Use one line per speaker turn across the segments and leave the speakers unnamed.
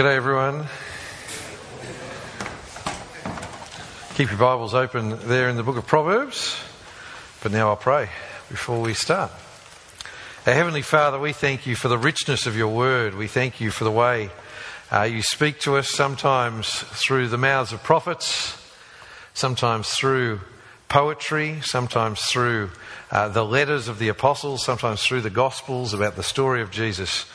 G'day, everyone. Keep your Bibles open there in the book of Proverbs. But now I'll pray before we start. Our Heavenly Father, we thank you for the richness of your word. We thank you for the way uh, you speak to us, sometimes through the mouths of prophets, sometimes through poetry, sometimes through uh, the letters of the apostles, sometimes through the Gospels about the story of Jesus.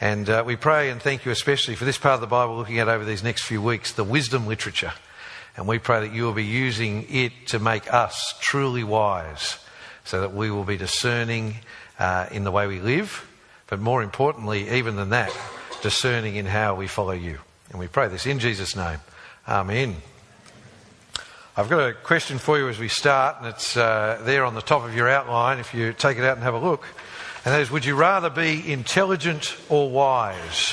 And uh, we pray and thank you especially for this part of the Bible looking at over these next few weeks, the wisdom literature. And we pray that you will be using it to make us truly wise so that we will be discerning uh, in the way we live, but more importantly, even than that, discerning in how we follow you. And we pray this in Jesus' name. Amen. I've got a question for you as we start, and it's uh, there on the top of your outline if you take it out and have a look. And that is, would you rather be intelligent or wise?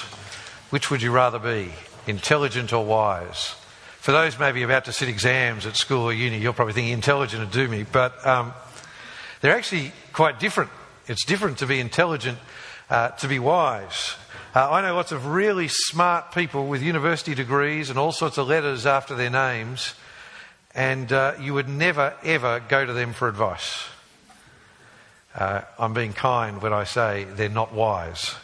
Which would you rather be, intelligent or wise? For those maybe about to sit exams at school or uni, you're probably thinking intelligent would do me, but um, they're actually quite different. It's different to be intelligent uh, to be wise. Uh, I know lots of really smart people with university degrees and all sorts of letters after their names, and uh, you would never ever go to them for advice. Uh, I'm being kind when I say they're not wise.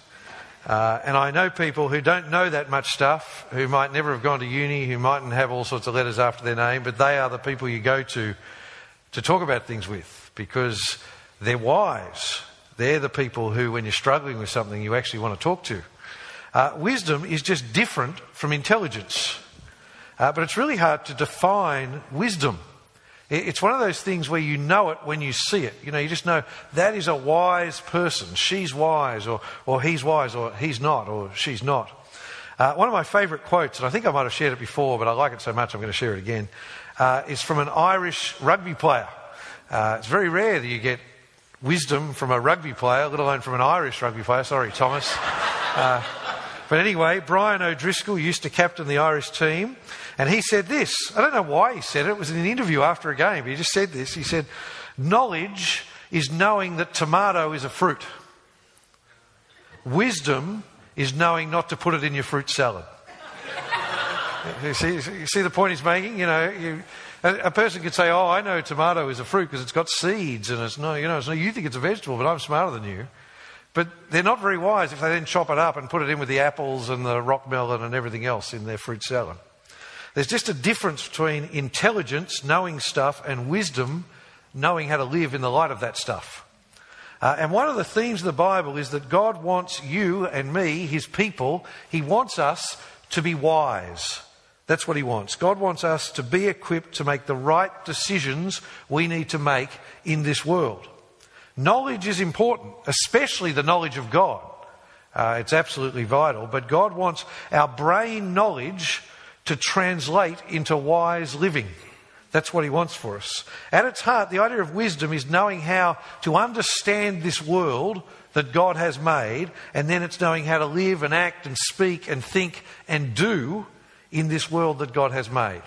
Uh, and I know people who don't know that much stuff, who might never have gone to uni, who mightn't have all sorts of letters after their name, but they are the people you go to to talk about things with because they're wise. They're the people who, when you're struggling with something, you actually want to talk to. Uh, wisdom is just different from intelligence. Uh, but it's really hard to define wisdom. It's one of those things where you know it when you see it. You know, you just know that is a wise person. She's wise, or, or he's wise, or he's not, or she's not. Uh, one of my favourite quotes, and I think I might have shared it before, but I like it so much I'm going to share it again, uh, is from an Irish rugby player. Uh, it's very rare that you get wisdom from a rugby player, let alone from an Irish rugby player. Sorry, Thomas. Uh, but anyway, Brian O'Driscoll used to captain the Irish team. And he said this. I don't know why he said it. It was in an interview after a game. He just said this. He said, Knowledge is knowing that tomato is a fruit. Wisdom is knowing not to put it in your fruit salad. you, see, you see the point he's making? You know, you, a, a, person could say, "Oh, I know tomato is a fruit because it's got seeds and it's no, you know, it's no, you think it's a vegetable, but I'm smarter than you." But they're not very wise if they then chop it up and put it in with the apples and the rock melon and everything else in their fruit salad. There's just a difference between intelligence, knowing stuff, and wisdom, knowing how to live in the light of that stuff. Uh, and one of the themes of the Bible is that God wants you and me, His people, He wants us to be wise. That's what He wants. God wants us to be equipped to make the right decisions we need to make in this world. Knowledge is important, especially the knowledge of God. Uh, it's absolutely vital. But God wants our brain knowledge to translate into wise living. That's what he wants for us. At its heart, the idea of wisdom is knowing how to understand this world that God has made, and then it's knowing how to live and act and speak and think and do in this world that God has made.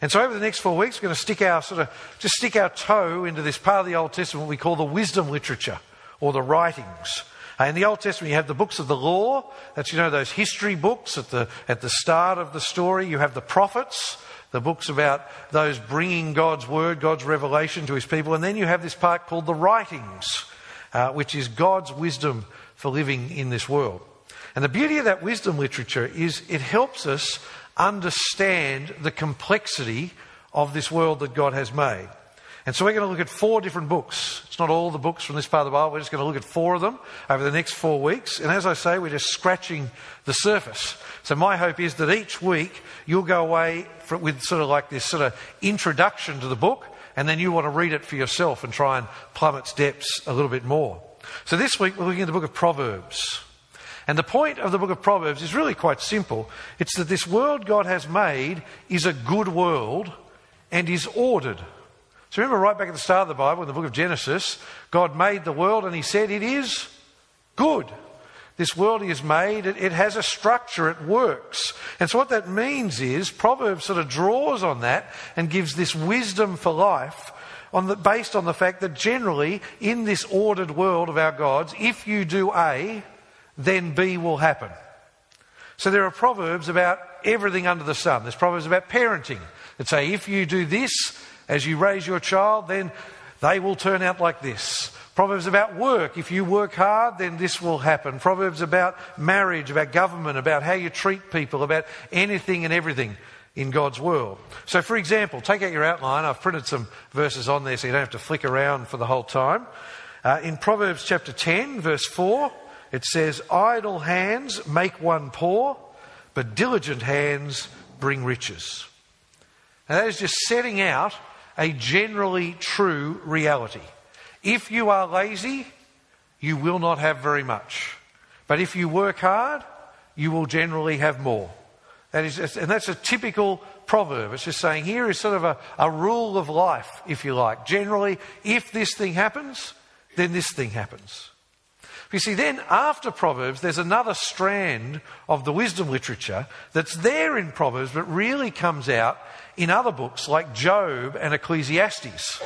And so over the next four weeks, we're going to stick our sort of just stick our toe into this part of the Old Testament we call the wisdom literature or the writings. In the Old Testament, you have the books of the law. That's, you know, those history books at the, at the start of the story. You have the prophets, the books about those bringing God's word, God's revelation to his people. And then you have this part called the writings, uh, which is God's wisdom for living in this world. And the beauty of that wisdom literature is it helps us understand the complexity of this world that God has made. And so we're going to look at four different books. It's not all the books from this part of the Bible. We're just going to look at four of them over the next four weeks. And as I say, we're just scratching the surface. So my hope is that each week you'll go away with sort of like this sort of introduction to the book, and then you want to read it for yourself and try and plumb its depths a little bit more. So this week we're looking at the book of Proverbs. And the point of the book of Proverbs is really quite simple. It's that this world God has made is a good world and is ordered. So remember right back at the start of the Bible, in the book of Genesis, God made the world and he said it is good. This world he has made, it, it has a structure, it works. And so what that means is, Proverbs sort of draws on that and gives this wisdom for life on the, based on the fact that generally, in this ordered world of our gods, if you do A, then B will happen. So there are proverbs about everything under the sun. There's proverbs about parenting that say, if you do this as you raise your child, then they will turn out like this. Proverbs about work. If you work hard, then this will happen. Proverbs about marriage, about government, about how you treat people, about anything and everything in God's world. So, for example, take out your outline. I've printed some verses on there so you don't have to flick around for the whole time. Uh, in Proverbs chapter 10, verse 4, it says, Idle hands make one poor, but diligent hands bring riches. And that is just setting out a generally true reality. If you are lazy, you will not have very much. But if you work hard, you will generally have more. That is, and that's a typical proverb. It's just saying here is sort of a, a rule of life, if you like. Generally, if this thing happens, then this thing happens. You see, then after Proverbs, there's another strand of the wisdom literature that's there in Proverbs, but really comes out in other books like Job and Ecclesiastes.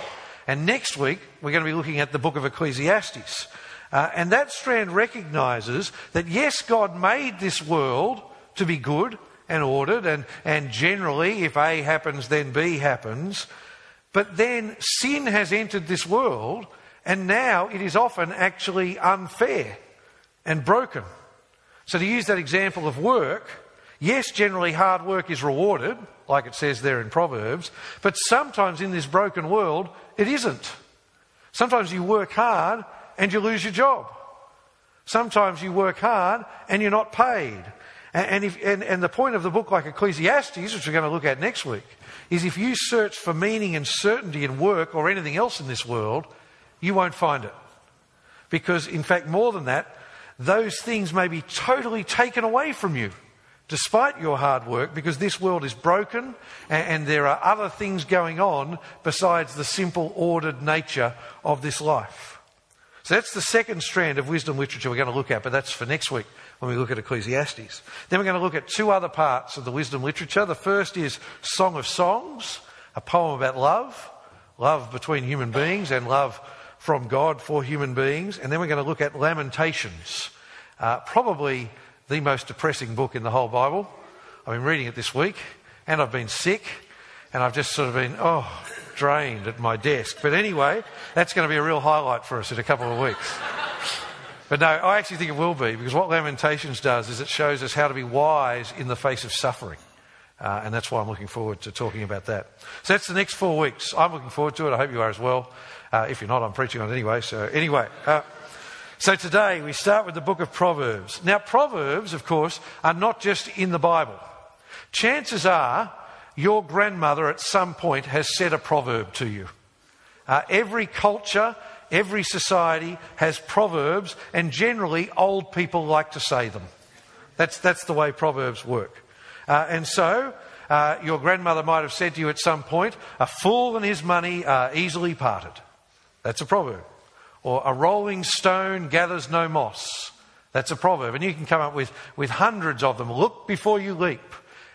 And next week, we're going to be looking at the book of Ecclesiastes. Uh, and that strand recognizes that yes, God made this world to be good and ordered, and, and generally, if A happens, then B happens. But then sin has entered this world, and now it is often actually unfair and broken. So, to use that example of work, yes, generally hard work is rewarded, like it says there in Proverbs, but sometimes in this broken world, it isn't. Sometimes you work hard and you lose your job. Sometimes you work hard and you're not paid. And, if, and, and the point of the book like Ecclesiastes, which we're going to look at next week, is if you search for meaning and certainty in work or anything else in this world, you won't find it. Because, in fact, more than that, those things may be totally taken away from you despite your hard work because this world is broken and, and, there are other things going on besides the simple ordered nature of this life. So that's the second strand of wisdom literature we're going to look at, but that's for next week when we look at Ecclesiastes. Then we're going to look at two other parts of the wisdom literature. The first is Song of Songs, a poem about love, love between human beings and love from God for human beings. And then we're going to look at Lamentations, uh, probably the most depressing book in the whole Bible. I've been reading it this week, and I've been sick, and I've just sort of been, oh, drained at my desk. But anyway, that's going to be a real highlight for us in a couple of weeks. But no, I actually think it will be, because what Lamentations does is it shows us how to be wise in the face of suffering. Uh, and that's why I'm looking forward to talking about that. So that's the next four weeks. I'm looking forward to it. I hope you are as well. Uh, if you're not, I'm preaching on it anyway. So, anyway. Uh, so today we start with the book of Proverbs. Now, Proverbs, of course, are not just in the Bible. Chances are your grandmother at some point has said a proverb to you. Uh, every culture, every society has proverbs, and generally old people like to say them. That's, that's the way proverbs work. Uh, and so, uh, your grandmother might have said to you at some point, a fool and his money are easily parted. That's a proverb. Or a rolling stone gathers no moss. That's a proverb. And you can come up with, with hundreds of them. Look before you leap.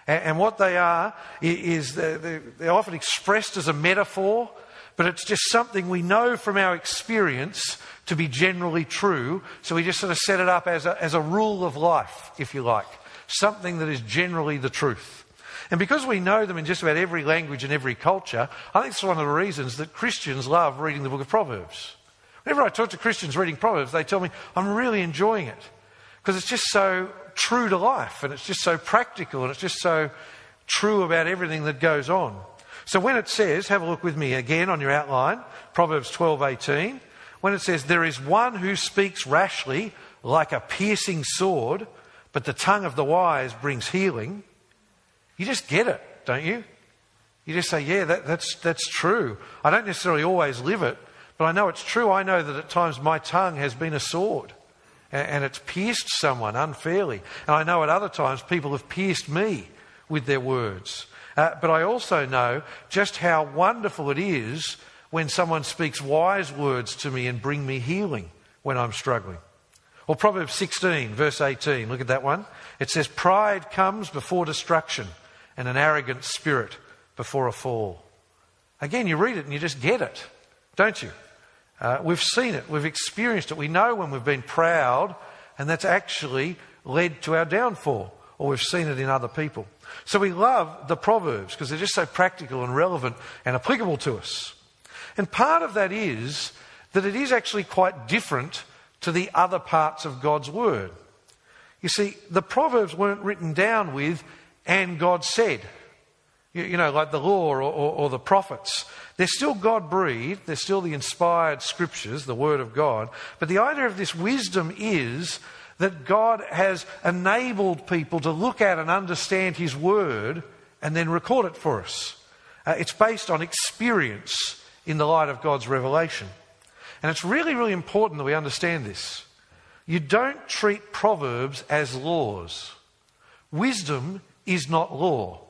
And, and what they are is they're, often expressed as a metaphor, but it's just something we know from our experience to be generally true. So we just sort of set it up as a, as a rule of life, if you like. Something that is generally the truth. And because we know them in just about every language and every culture, I think it's one of the reasons that Christians love reading the book of Proverbs. Whenever I talk to Christians reading Proverbs, they tell me, I'm really enjoying it. Because it's just so true to life and it's just so practical and it's just so true about everything that goes on. So when it says, have a look with me again on your outline, Proverbs 12:18, when it says there is one who speaks rashly like a piercing sword, but the tongue of the wise brings healing, you just get it, don't you? You just say, yeah, that, that's, that's true. I don't necessarily always live it, but I know it's true. I know that at times my tongue has been a sword and, it's pierced someone unfairly. And I know at other times people have pierced me with their words. Uh, but I also know just how wonderful it is when someone speaks wise words to me and bring me healing when I'm struggling. Or Proverbs 16, verse 18, look at that one. It says, Pride comes before destruction and an arrogant spirit before a fall. Again, you read it and you just get it, don't you? Uh, we've seen it, we've experienced it. We know when we've been proud, and that's actually led to our downfall. or we've seen it in other people. So we love the Proverbs because they're just so practical and relevant and applicable to us. And part of that is that it is actually quite different to the other parts of God's Word. You see, the Proverbs weren't written down with, and God said. You, know, like the law or, or, or the prophets. They're still God breathed, they're still the inspired scriptures, the Word of God. But the idea of this wisdom is that God has enabled people to look at and understand His Word and then record it for us. Uh, it's based on experience in the light of God's revelation. And it's really, really important that we understand this. You don't treat Proverbs as laws. Wisdom is not law.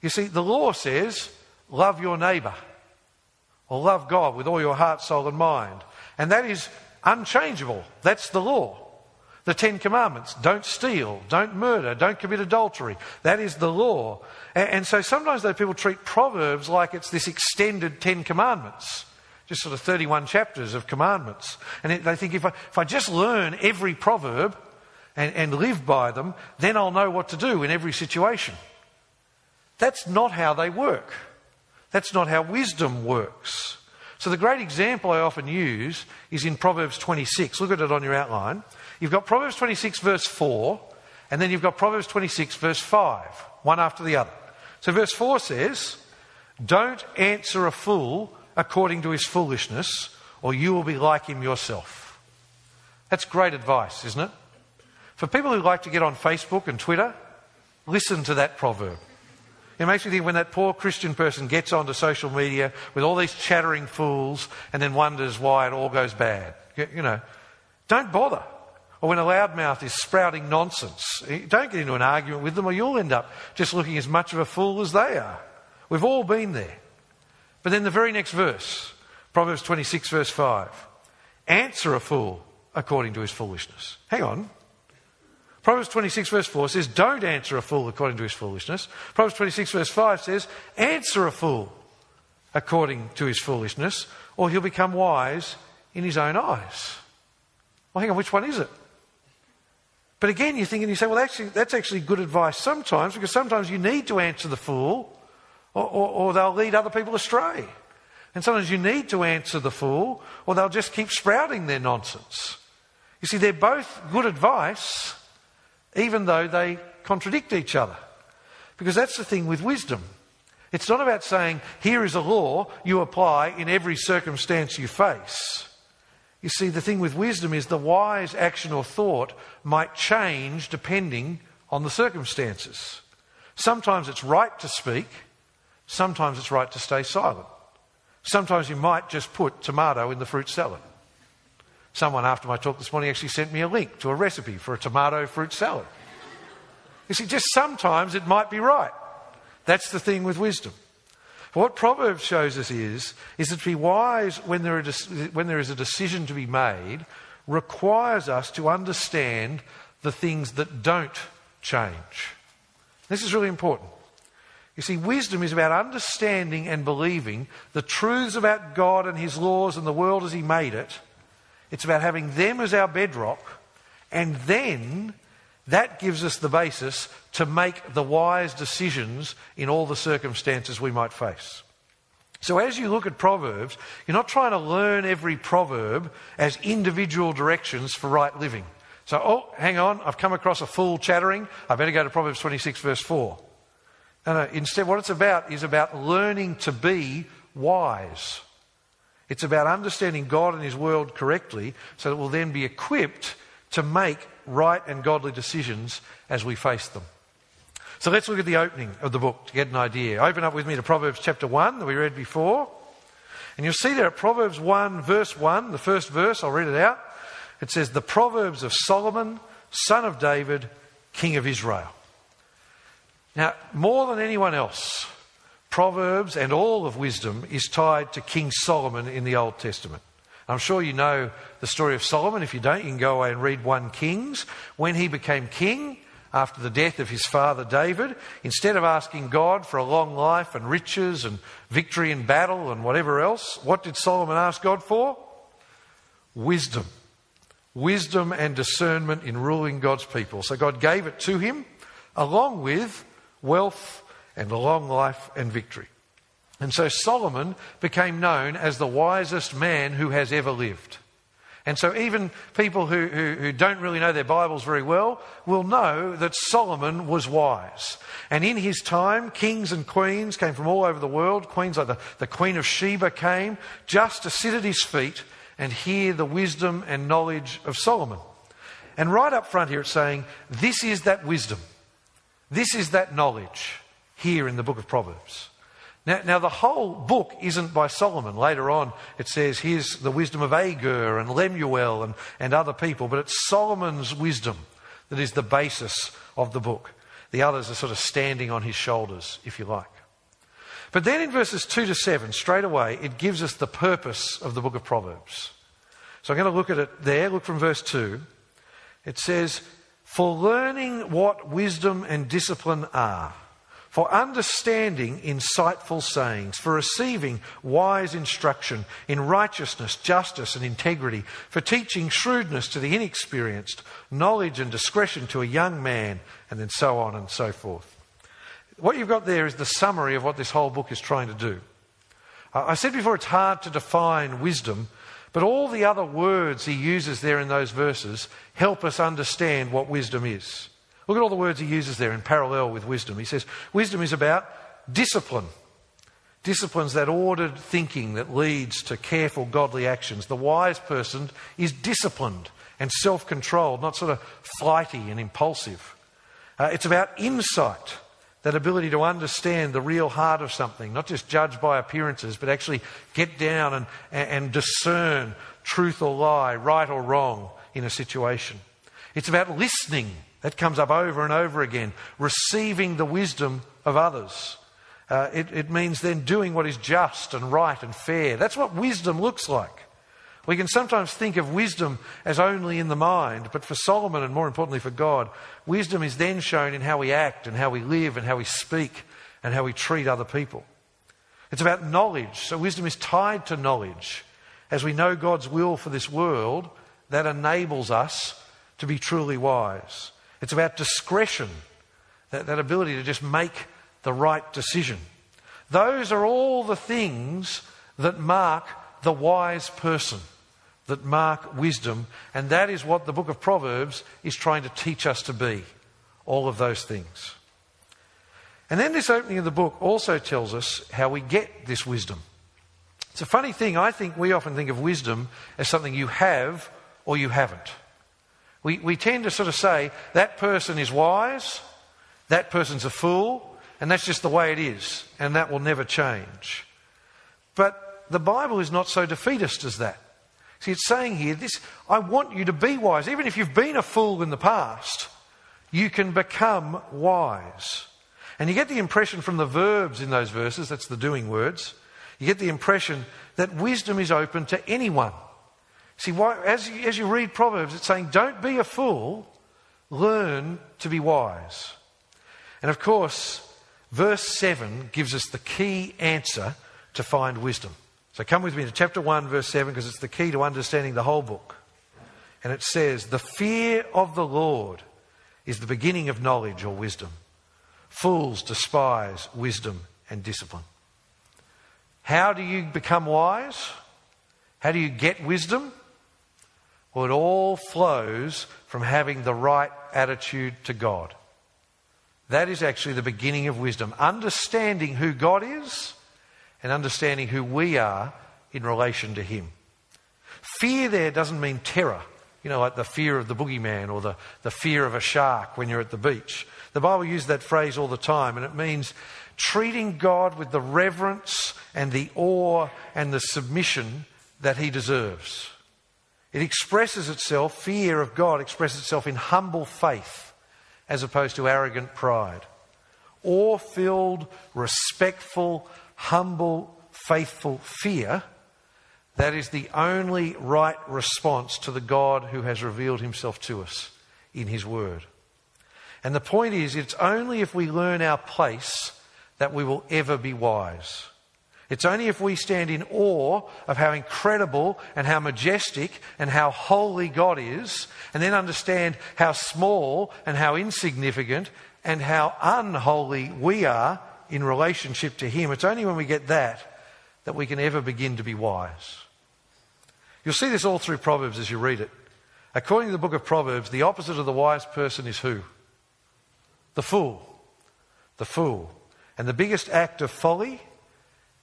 You see, the law says, love your neighbour, or love God with all your heart, soul, and mind. And that is unchangeable. That's the law. The Ten Commandments don't steal, don't murder, don't commit adultery. That is the law. And, and so sometimes though people treat Proverbs like it's this extended Ten Commandments just sort of 31 chapters of commandments. And they think if I, if I just learn every proverb and, and live by them, then I'll know what to do in every situation. That's not how they work. That's not how wisdom works. So the great example I often use is in Proverbs 26. Look at it on your outline. You've got Proverbs 26, verse 4, and then you've got Proverbs 26, verse 5, one after the other. So verse 4 says, Don't answer a fool according to his foolishness, or you will be like him yourself. That's great advice, isn't it? For people who like to get on Facebook and Twitter, listen to that proverb. It makes me think when that poor Christian person gets onto social media with all these chattering fools and then wonders why it all goes bad. You know, don't bother. Or when a loudmouth is sprouting nonsense, eh, don't get into an argument with them or you'll end up just looking as much of a fool as they are. We've all been there. But then the very next verse, Proverbs 26, verse 5 answer a fool according to his foolishness. Hang on. Proverbs 26, verse 4 says, Don't answer a fool according to his foolishness. Proverbs 26, verse 5 says, Answer a fool according to his foolishness, or he'll become wise in his own eyes. Well, hang on, which one is it? But again, you're thinking, you say, well, actually, that's actually good advice sometimes, because sometimes you need to answer the fool or, or, or they'll lead other people astray. And sometimes you need to answer the fool, or they'll just keep sprouting their nonsense. You see, they're both good advice, even though they contradict each other. Because that's the thing with wisdom. It's not about saying, here is a law you apply in every circumstance you face. You see, the thing with wisdom is the wise action or thought might change depending on the circumstances. Sometimes it's right to speak, Sometimes it's right to stay silent. Sometimes you might just put tomato in the fruit salad. Someone after my talk this morning actually sent me a link to a recipe for a tomato fruit salad. You see, just sometimes it might be right. That's the thing with wisdom. What Proverbs shows us is, is that to be wise when there, when there is a decision to be made requires us to understand the things that don't change. This is really important. You see, wisdom is about understanding and believing the truths about God and His laws and the world as He made it. It's about having them as our bedrock, and then that gives us the basis to make the wise decisions in all the circumstances we might face. So, as you look at Proverbs, you're not trying to learn every proverb as individual directions for right living. So, oh, hang on, I've come across a fool chattering. I better go to Proverbs 26, verse 4. No, no. Instead, what it's about is about learning to be wise. It's about understanding God and His world correctly so that we'll then be equipped to make right and godly decisions as we face them. So let's look at the opening of the book to get an idea. Open up with me to Proverbs chapter 1 that we read before. And you'll see there at Proverbs 1, verse 1, the first verse, I'll read it out. It says, The Proverbs of Solomon, son of David, king of Israel. Now, more than anyone else, Proverbs and all of wisdom is tied to King Solomon in the Old Testament. I'm sure you know the story of Solomon. If you don't, you can go away and read 1 Kings. When he became king, after the death of his father David, instead of asking God for a long life and riches and victory in battle and whatever else, what did Solomon ask God for? Wisdom. Wisdom and discernment in ruling God's people. So God gave it to him along with wealth and a long life and victory. And so Solomon became known as the wisest man who has ever lived. And so even people who, who, who, don't really know their Bibles very well will know that Solomon was wise. And in his time, kings and queens came from all over the world. Queens like the, the Queen of Sheba came just to sit at his feet and hear the wisdom and knowledge of Solomon. And right up front here it's saying, this is that wisdom. This is that knowledge here in the book of Proverbs. Now, now, the whole book isn't by Solomon. Later on, it says, here's the wisdom of Agur and Lemuel and, and other people, but it's Solomon's wisdom that is the basis of the book. The others are sort of standing on his shoulders, if you like. But then in verses 2 to 7, straight away, it gives us the purpose of the book of Proverbs. So I'm going to look at it there. Look from verse 2. It says, For learning what wisdom and discipline are for understanding insightful sayings, for receiving wise instruction in righteousness, justice, and integrity, for teaching shrewdness to the inexperienced, knowledge and discretion to a young man, and then so on and so forth. What you've got there is the summary of what this whole book is trying to do. I said before it's hard to define wisdom, but all the other words he uses there in those verses help us understand what wisdom is. Look at all the words he uses there in parallel with wisdom. He says, Wisdom is about discipline. Discipline's that ordered thinking that leads to careful, godly actions. The wise person is disciplined and self controlled, not sort of flighty and impulsive. Uh, it's about insight, that ability to understand the real heart of something, not just judge by appearances, but actually get down and, and discern truth or lie, right or wrong in a situation. It's about listening that comes up over and over again. Receiving the wisdom of others. Uh, it, it means then doing what is just and right and fair. That's what wisdom looks like. We can sometimes think of wisdom as only in the mind, but for Solomon and more importantly for God, wisdom is then shown in how we act and how we live and how we speak and how we treat other people. It's about knowledge. So wisdom is tied to knowledge. As we know God's will for this world, that enables us to be truly wise. It's about discretion, that, that ability to just make the right decision. Those are all the things that mark the wise person, that mark wisdom, and that is what the book of Proverbs is trying to teach us to be. All of those things. And then this opening of the book also tells us how we get this wisdom. It's a funny thing. I think we often think of wisdom as something you have or you haven't. We, we tend to sort of say that person is wise, that person's a fool, and that's just the way it is, and that will never change. But the Bible is not so defeatist as that. See, it's saying here, this, I want you to be wise. Even if you've been a fool in the past, you can become wise. And you get the impression from the verbs in those verses, that's the doing words, you get the impression that wisdom is open to anyone. See, why, as, you, as you read Proverbs, it's saying, don't be a fool, learn to be wise. And of course, verse 7 gives us the key answer to find wisdom. So come with me to chapter 1, verse 7, because it's the key to understanding the whole book. And it says, The fear of the Lord is the beginning of knowledge or wisdom. Fools despise wisdom and discipline. How do you become wise? How do you get wisdom? Well, it all flows from having the right attitude to God. That is actually the beginning of wisdom. Understanding who God is and understanding who we are in relation to Him. Fear there doesn't mean terror, you know, like the fear of the boogeyman or the, the fear of a shark when you're at the beach. The Bible uses that phrase all the time, and it means treating God with the reverence and the awe and the submission that He deserves. It expresses itself, fear of God expresses itself in humble faith as opposed to arrogant pride. Awe filled, respectful, humble, faithful fear. That is the only right response to the God who has revealed himself to us in his word. And the point is, it's only if we learn our place that we will ever be wise. It's only if we stand in awe of how incredible and how majestic and how holy God is, and then understand how small and how insignificant and how unholy we are in relationship to Him. It's only when we get that that we can ever begin to be wise. You'll see this all through Proverbs as you read it. According to the book of Proverbs, the opposite of the wise person is who? The fool. The fool. And the biggest act of folly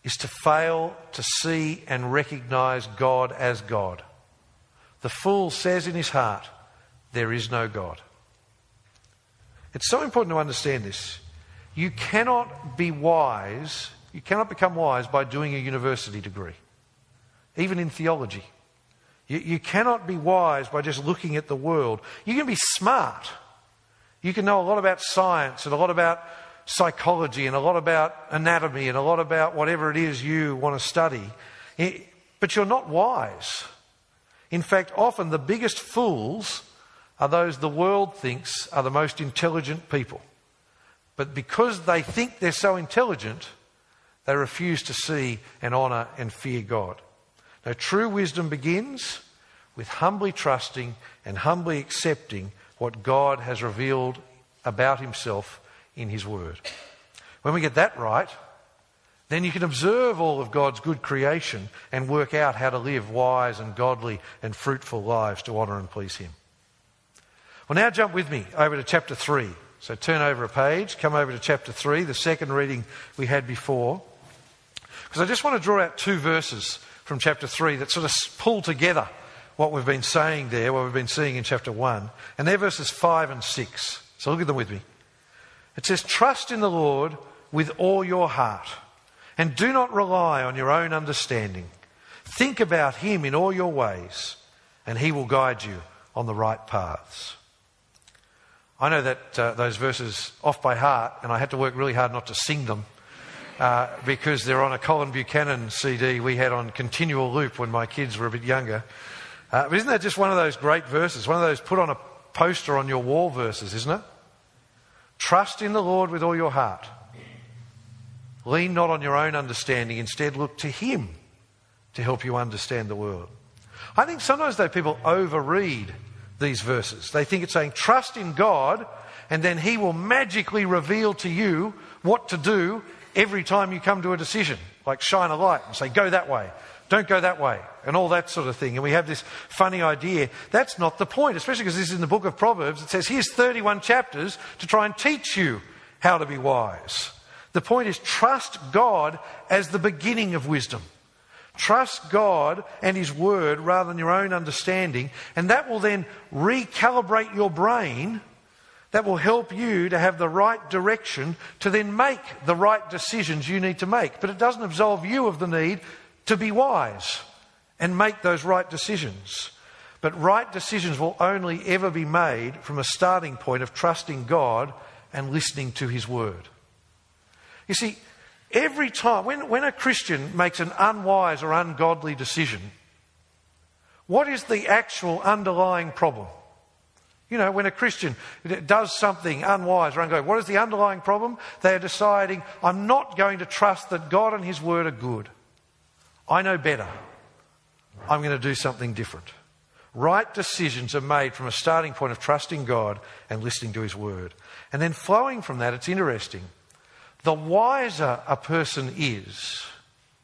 is to fail to see and recognize God as God. The fool says in his heart, There is no God. It's so important to understand this. You cannot be wise, you cannot become wise by doing a university degree, even in theology. You, you cannot be wise by just looking at the world. You can be smart. You can know a lot about science and a lot about psychology and a lot about anatomy and a lot about whatever it is you want to study. But you're not wise. In fact, often the biggest fools are those the world thinks are the most intelligent people. But because they think they're so intelligent, they refuse to see and honour and fear God. Now, true wisdom begins with humbly trusting and humbly accepting what God has revealed about Himself in His Word. When we get that right, then you can observe all of God's good creation and work out how to live wise and godly and fruitful lives to honour and please Him. Well, now jump with me over to chapter 3. So turn over a page, come over to chapter 3, the second reading we had before. Because I just want to draw out two verses from chapter 3 that sort of pull together what we've been saying there, what we've been seeing in chapter 1. And they're verses 5 and 6. So look at them with me. It says, Trust in the Lord with all your heart, and do not rely on your own understanding. Think about Him in all your ways, and He will guide you on the right paths. I know that uh, those verses off by heart, and I had to work really hard not to sing them uh, because they're on a Colin Buchanan CD we had on continual loop when my kids were a bit younger. Uh, but isn't that just one of those great verses? One of those put on a poster on your wall verses, isn't it? Trust in the Lord with all your heart. Lean not on your own understanding, instead, look to Him to help you understand the world. I think sometimes, though, people overread these verses. They think it's saying, trust in God, and then He will magically reveal to you what to do every time you come to a decision. Like shine a light and say, go that way, don't go that way, and all that sort of thing. And we have this funny idea. That's not the point, especially because this is in the book of Proverbs. It says, here's 31 chapters to try and teach you how to be wise. The point is, trust God as the beginning of wisdom. Trust God and His Word rather than your own understanding, and that will then recalibrate your brain. That will help you to have the right direction to then make the right decisions you need to make. But it doesn't absolve you of the need to be wise and make those right decisions. But right decisions will only ever be made from a starting point of trusting God and listening to His Word. You see, Every time, when, when a Christian makes an unwise or ungodly decision, what is the actual underlying problem? You know, when a Christian does something unwise or ungodly, what is the underlying problem? They are deciding, I'm not going to trust that God and His Word are good. I know better. I'm going to do something different. Right decisions are made from a starting point of trusting God and listening to His Word. And then flowing from that, it's interesting the wiser a person is,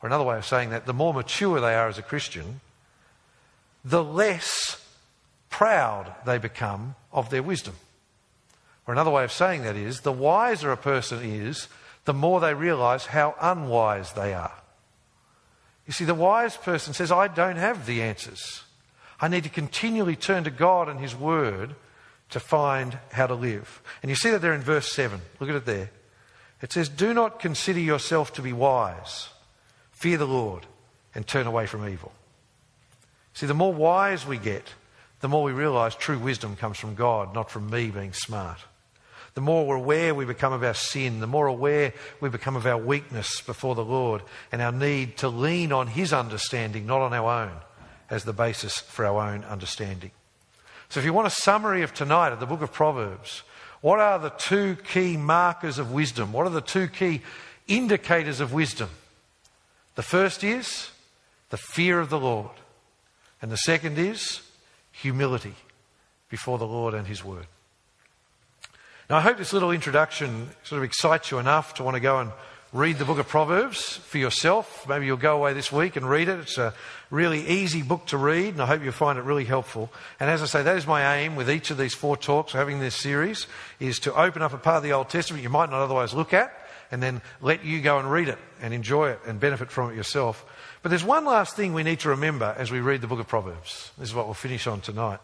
or another way of saying that, the more mature they are as a Christian, the less proud they become of their wisdom. Or another way of saying that is, the wiser a person is, the more they realize how unwise they are. You see, the wise person says, I don't have the answers. I need to continually turn to God and His Word to find how to live. And you see that there in verse 7. Look at it there. It says, Do not consider yourself to be wise. Fear the Lord and turn away from evil. See, the more wise we get, the more we realize true wisdom comes from God, not from me being smart. The more we're aware we become of our sin, the more aware we become of our weakness before the Lord and our need to lean on His understanding, not on our own, as the basis for our own understanding. So, if you want a summary of tonight of the book of Proverbs, what are the two key markers of wisdom? What are the two key indicators of wisdom? The first is the fear of the Lord, and the second is humility before the Lord and His Word. Now, I hope this little introduction sort of excites you enough to want to go and read the book of Proverbs for yourself. Maybe you'll go away this week and read it. It's a really easy book to read, and I hope you'll find it really helpful. And as I say, that is my aim with each of these four talks, having this series, is to open up a part of the Old Testament you might not otherwise look at, and then let you go and read it and enjoy it and benefit from it yourself. But there's one last thing we need to remember as we read the book of Proverbs. This is what we'll finish on tonight.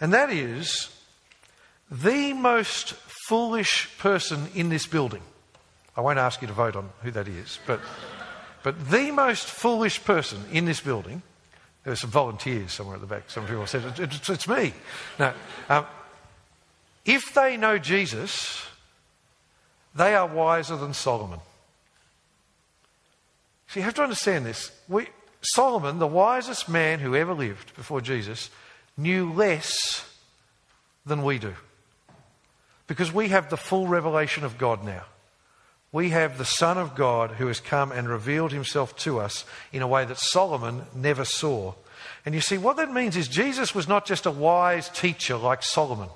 And that is the most foolish person in this building I won't ask you to vote on who that is, but, but the most foolish person in this building, there were some volunteers somewhere at the back. Some people said, it's, it's me. No, um, if they know Jesus, they are wiser than Solomon. So you have to understand this. We, Solomon, the wisest man who ever lived before Jesus, knew less than we do. Because we have the full revelation of God now we have the Son of God who has come and revealed himself to us in a way that Solomon never saw. And you see, what that means is Jesus was not just a wise teacher like Solomon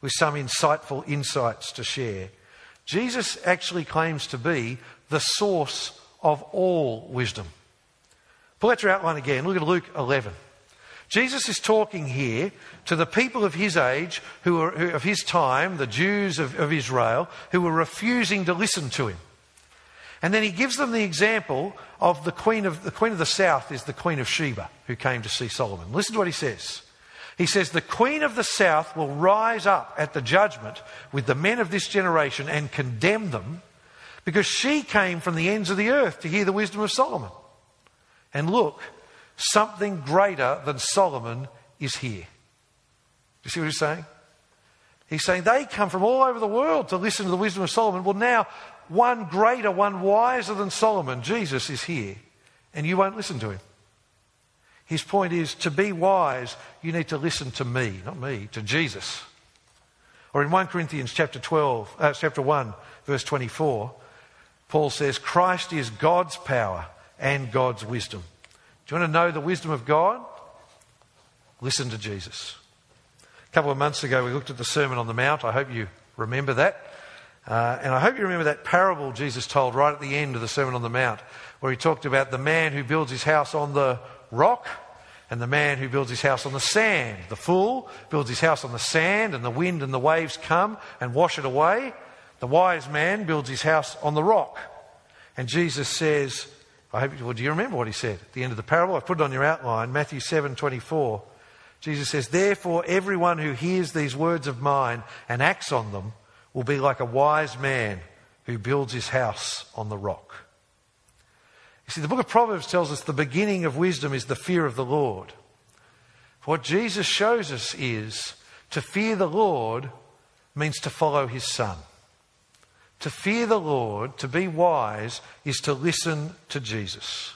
with some insightful insights to share. Jesus actually claims to be the source of all wisdom. Pull out your outline again. Look at Luke 11. Jesus is talking here to the people of his age, who were, of his time, the Jews of, of Israel, who were refusing to listen to him. And then he gives them the example of the queen of the queen of the south is the queen of Sheba who came to see Solomon. Listen to what he says. He says, The queen of the south will rise up at the judgment with the men of this generation and condemn them because she came from the ends of the earth to hear the wisdom of Solomon. And look, Something greater than Solomon is here. Do you see what he's saying? He's saying they come from all over the world to listen to the wisdom of Solomon. Well, now, one greater, one wiser than Solomon, Jesus, is here, and you won't listen to him. His point is to be wise, you need to listen to me, not me, to Jesus. Or in 1 Corinthians chapter 12, uh, chapter 1, verse 24, Paul says, Christ is God's power and God's wisdom. Do you want to know the wisdom of God? Listen to Jesus. A couple of months ago, we looked at the Sermon on the Mount. I hope you remember that. Uh, and I hope you remember that parable Jesus told right at the end of the Sermon on the Mount, where he talked about the man who builds his house on the rock and the man who builds his house on the sand. The fool builds his house on the sand, and the wind and the waves come and wash it away. The wise man builds his house on the rock. And Jesus says, I hope, well, do you remember what he said at the end of the parable? I put it on your outline, Matthew 7 24. Jesus says, Therefore, everyone who hears these words of mine and acts on them will be like a wise man who builds his house on the rock. You see, the book of Proverbs tells us the beginning of wisdom is the fear of the Lord. What Jesus shows us is to fear the Lord means to follow his Son. To fear the Lord, to be wise, is to listen to Jesus.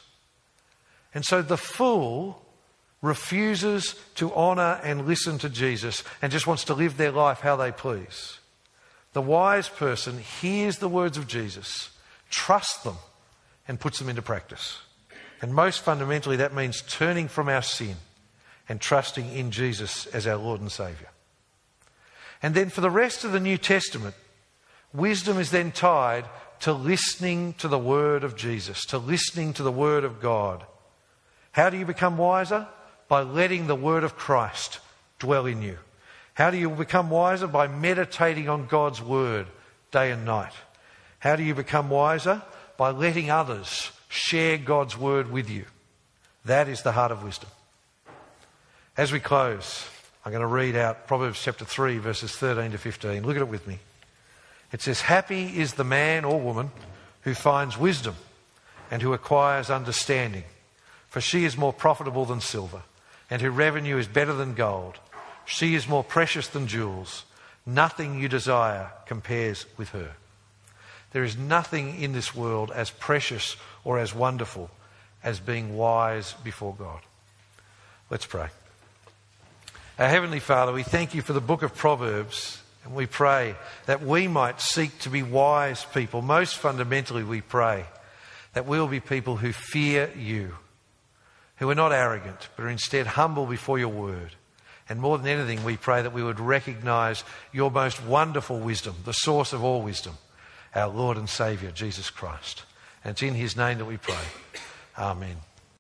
And so the fool refuses to honour and listen to Jesus and just wants to live their life how they please. The wise person hears the words of Jesus, trusts them, and puts them into practice. And most fundamentally, that means turning from our sin and trusting in Jesus as our Lord and Saviour. And then for the rest of the New Testament, Wisdom is then tied to listening to the word of Jesus, to listening to the word of God. How do you become wiser? By letting the word of Christ dwell in you. How do you become wiser? By meditating on God's word day and night. How do you become wiser? By letting others share God's word with you. That is the heart of wisdom. As we close, I'm going to read out Proverbs chapter 3, verses 13 to 15. Look at it with me. It says, Happy is the man or woman who finds wisdom and who acquires understanding, for she is more profitable than silver, and her revenue is better than gold. She is more precious than jewels. Nothing you desire compares with her. There is nothing in this world as precious or as wonderful as being wise before God. Let's pray. Our Heavenly Father, we thank you for the book of Proverbs and we pray that we might seek to be wise people. Most fundamentally, we pray that we'll be people who fear you, who are not arrogant, but are instead humble before your word, And more than anything, we pray that we would recognize your most wonderful wisdom, the source of all wisdom, our Lord and Saviour, Jesus Christ. And it's in his name that we pray. Amen.